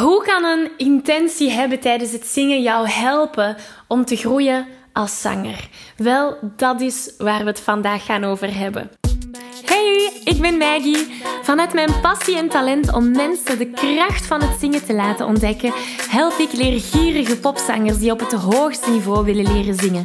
Hoe kan een intentie hebben tijdens het zingen jou helpen om te groeien als zanger? Wel, dat is waar we het vandaag gaan over hebben. Hey, ik ben Maggie. Vanuit mijn passie en talent om mensen de kracht van het zingen te laten ontdekken, help ik leergierige popzangers die op het hoogste niveau willen leren zingen.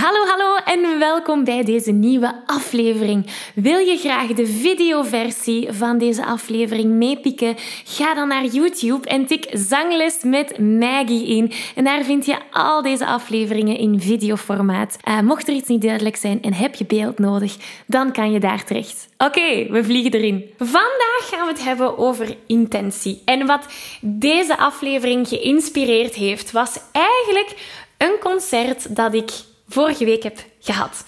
Hallo, hallo en welkom bij deze nieuwe aflevering. Wil je graag de videoversie van deze aflevering meepikken? Ga dan naar YouTube en tik Zangles met Maggie in. En daar vind je al deze afleveringen in videoformaat. Uh, mocht er iets niet duidelijk zijn en heb je beeld nodig, dan kan je daar terecht. Oké, we vliegen erin. Vandaag gaan we het hebben over intentie. En wat deze aflevering geïnspireerd heeft, was eigenlijk een concert dat ik vorige week heb gehad.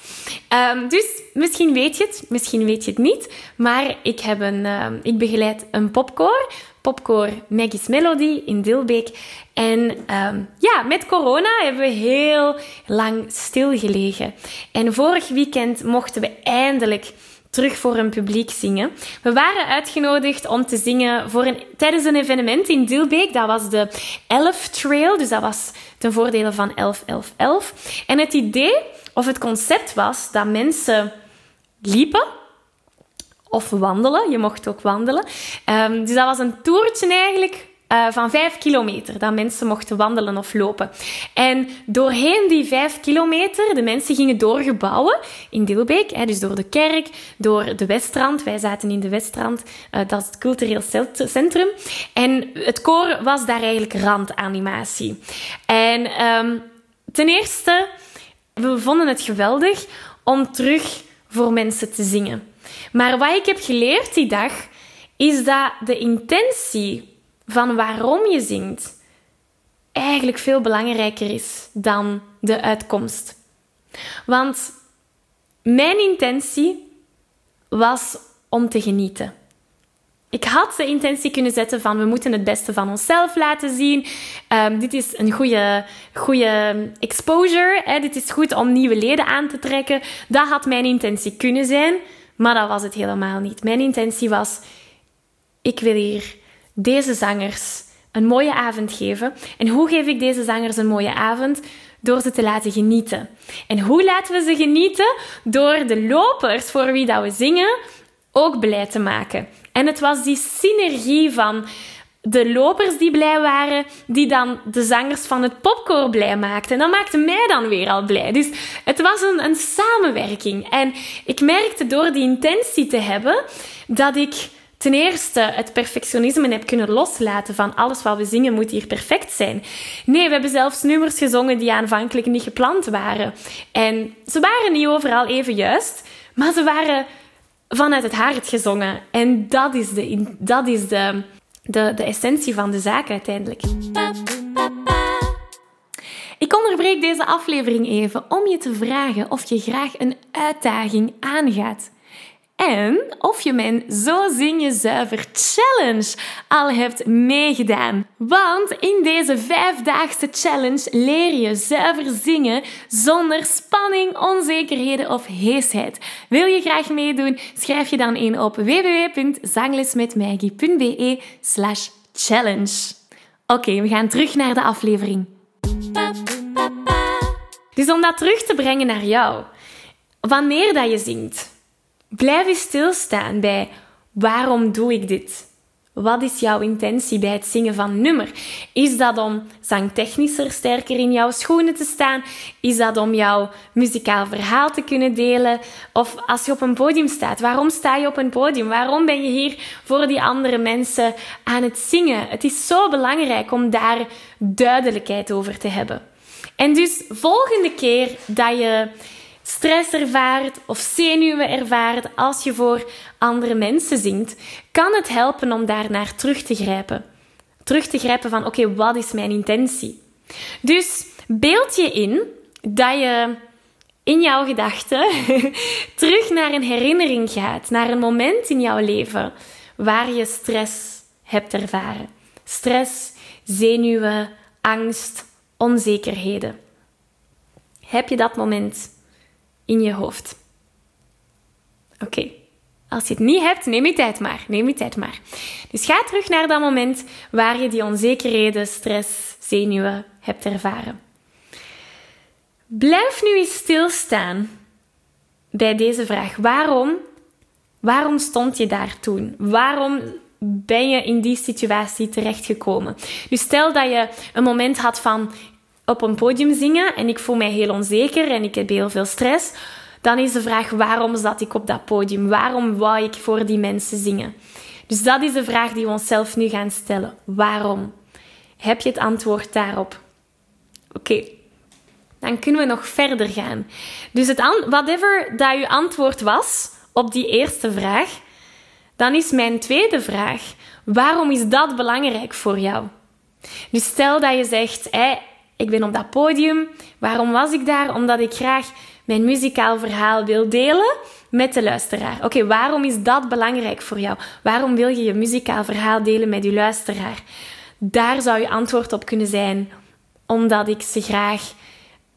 Um, dus misschien weet je het, misschien weet je het niet, maar ik, heb een, uh, ik begeleid een popcore. Popcore Maggie's Melody in Dilbeek. En um, ja, met corona hebben we heel lang stilgelegen. En vorig weekend mochten we eindelijk terug voor een publiek zingen. We waren uitgenodigd om te zingen voor een, tijdens een evenement in Dilbeek. Dat was de Elf Trail, dus dat was ten voordele van 11, 11, 11. En het idee of het concept was dat mensen liepen of wandelen. Je mocht ook wandelen. Um, dus dat was een toertje eigenlijk uh, van vijf kilometer, dat mensen mochten wandelen of lopen. En doorheen die vijf kilometer, de mensen gingen door gebouwen in Dilbeek, hè, dus door de kerk, door de Westrand. Wij zaten in de Westrand, uh, dat is het cultureel centrum. En het koor was daar eigenlijk randanimatie. En um, ten eerste, we vonden het geweldig om terug voor mensen te zingen. Maar wat ik heb geleerd die dag, is dat de intentie van waarom je zingt eigenlijk veel belangrijker is dan de uitkomst. Want mijn intentie was om te genieten. Ik had de intentie kunnen zetten van we moeten het beste van onszelf laten zien. Um, dit is een goede, goede exposure. Hè? Dit is goed om nieuwe leden aan te trekken. Dat had mijn intentie kunnen zijn, maar dat was het helemaal niet. Mijn intentie was: ik wil hier deze zangers een mooie avond geven. En hoe geef ik deze zangers een mooie avond? Door ze te laten genieten. En hoe laten we ze genieten? Door de lopers voor wie dat we zingen ook blij te maken. En het was die synergie van de lopers die blij waren, die dan de zangers van het popcore blij maakten. En dat maakte mij dan weer al blij. Dus het was een, een samenwerking. En ik merkte door die intentie te hebben dat ik ten eerste het perfectionisme heb kunnen loslaten van alles wat we zingen moet hier perfect zijn. Nee, we hebben zelfs nummers gezongen die aanvankelijk niet gepland waren. En ze waren niet overal even juist, maar ze waren vanuit het hart gezongen. En dat is de, dat is de, de, de essentie van de zaak uiteindelijk. Ik onderbreek deze aflevering even om je te vragen of je graag een uitdaging aangaat. En of je mijn Zo Zing Je Zuiver Challenge al hebt meegedaan. Want in deze vijfdaagse challenge leer je zuiver zingen zonder spanning, onzekerheden of heesheid. Wil je graag meedoen? Schrijf je dan in op www.zanglesmetmaggie.be slash challenge. Oké, we gaan terug naar de aflevering. Dus om dat terug te brengen naar jou. Wanneer dat je zingt Blijf eens stilstaan bij waarom doe ik dit? Wat is jouw intentie bij het zingen van nummer? Is dat om zangtechnischer sterker in jouw schoenen te staan? Is dat om jouw muzikaal verhaal te kunnen delen? Of als je op een podium staat, waarom sta je op een podium? Waarom ben je hier voor die andere mensen aan het zingen? Het is zo belangrijk om daar duidelijkheid over te hebben. En dus volgende keer dat je stress ervaart of zenuwen ervaart als je voor andere mensen zingt, kan het helpen om daar naar terug te grijpen. Terug te grijpen van oké, wat is mijn intentie? Dus beeld je in dat je in jouw gedachten terug naar een herinnering gaat, naar een moment in jouw leven waar je stress hebt ervaren. Stress, zenuwen, angst, onzekerheden. Heb je dat moment in je hoofd? Oké. Als je het niet hebt, neem je tijd maar. Neem je tijd maar. Dus ga terug naar dat moment waar je die onzekerheden, stress, zenuwen hebt ervaren. Blijf nu eens stilstaan bij deze vraag. Waarom? Waarom stond je daar toen? Waarom ben je in die situatie terechtgekomen? Dus stel dat je een moment had van op een podium zingen en ik voel mij heel onzeker en ik heb heel veel stress. Dan is de vraag: waarom zat ik op dat podium? Waarom wou ik voor die mensen zingen? Dus dat is de vraag die we onszelf nu gaan stellen. Waarom? Heb je het antwoord daarop? Oké, dan kunnen we nog verder gaan. Dus het whatever dat je antwoord was op die eerste vraag, dan is mijn tweede vraag: waarom is dat belangrijk voor jou? Dus stel dat je zegt: ik ben op dat podium. Waarom was ik daar? Omdat ik graag mijn muzikaal verhaal wil delen met de luisteraar. Oké, waarom is dat belangrijk voor jou? Waarom wil je je muzikaal verhaal delen met je luisteraar? Daar zou je antwoord op kunnen zijn: omdat ik ze graag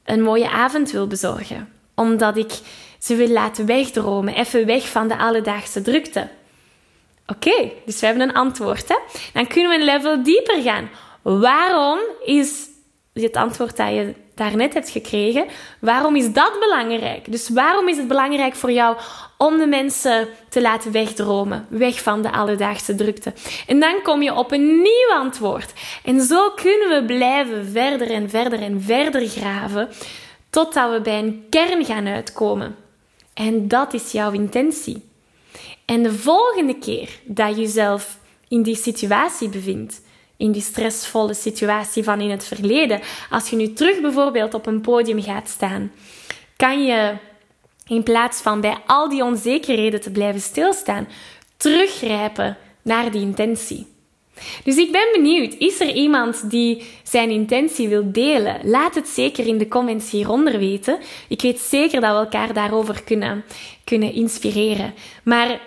een mooie avond wil bezorgen. Omdat ik ze wil laten wegdromen, even weg van de alledaagse drukte. Oké, dus we hebben een antwoord. Hè? Dan kunnen we een level dieper gaan. Waarom is het antwoord dat je daarnet hebt gekregen, waarom is dat belangrijk? Dus waarom is het belangrijk voor jou om de mensen te laten wegdromen, weg van de alledaagse drukte? En dan kom je op een nieuw antwoord. En zo kunnen we blijven verder en verder en verder graven, totdat we bij een kern gaan uitkomen. En dat is jouw intentie. En de volgende keer dat je jezelf in die situatie bevindt, in die stressvolle situatie van in het verleden. Als je nu terug bijvoorbeeld op een podium gaat staan, kan je in plaats van bij al die onzekerheden te blijven stilstaan, teruggrijpen naar die intentie. Dus ik ben benieuwd, is er iemand die zijn intentie wil delen? Laat het zeker in de comments hieronder weten. Ik weet zeker dat we elkaar daarover kunnen, kunnen inspireren. Maar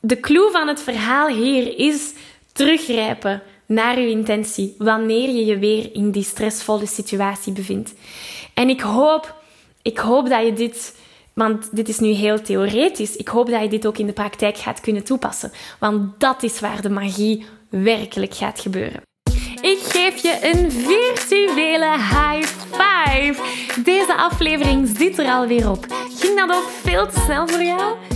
de clue van het verhaal hier is teruggrijpen naar je intentie wanneer je je weer in die stressvolle situatie bevindt. En ik hoop, ik hoop dat je dit, want dit is nu heel theoretisch, ik hoop dat je dit ook in de praktijk gaat kunnen toepassen. Want dat is waar de magie werkelijk gaat gebeuren. Ik geef je een virtuele high five. Deze aflevering zit er alweer op. Ging dat ook veel te snel voor jou?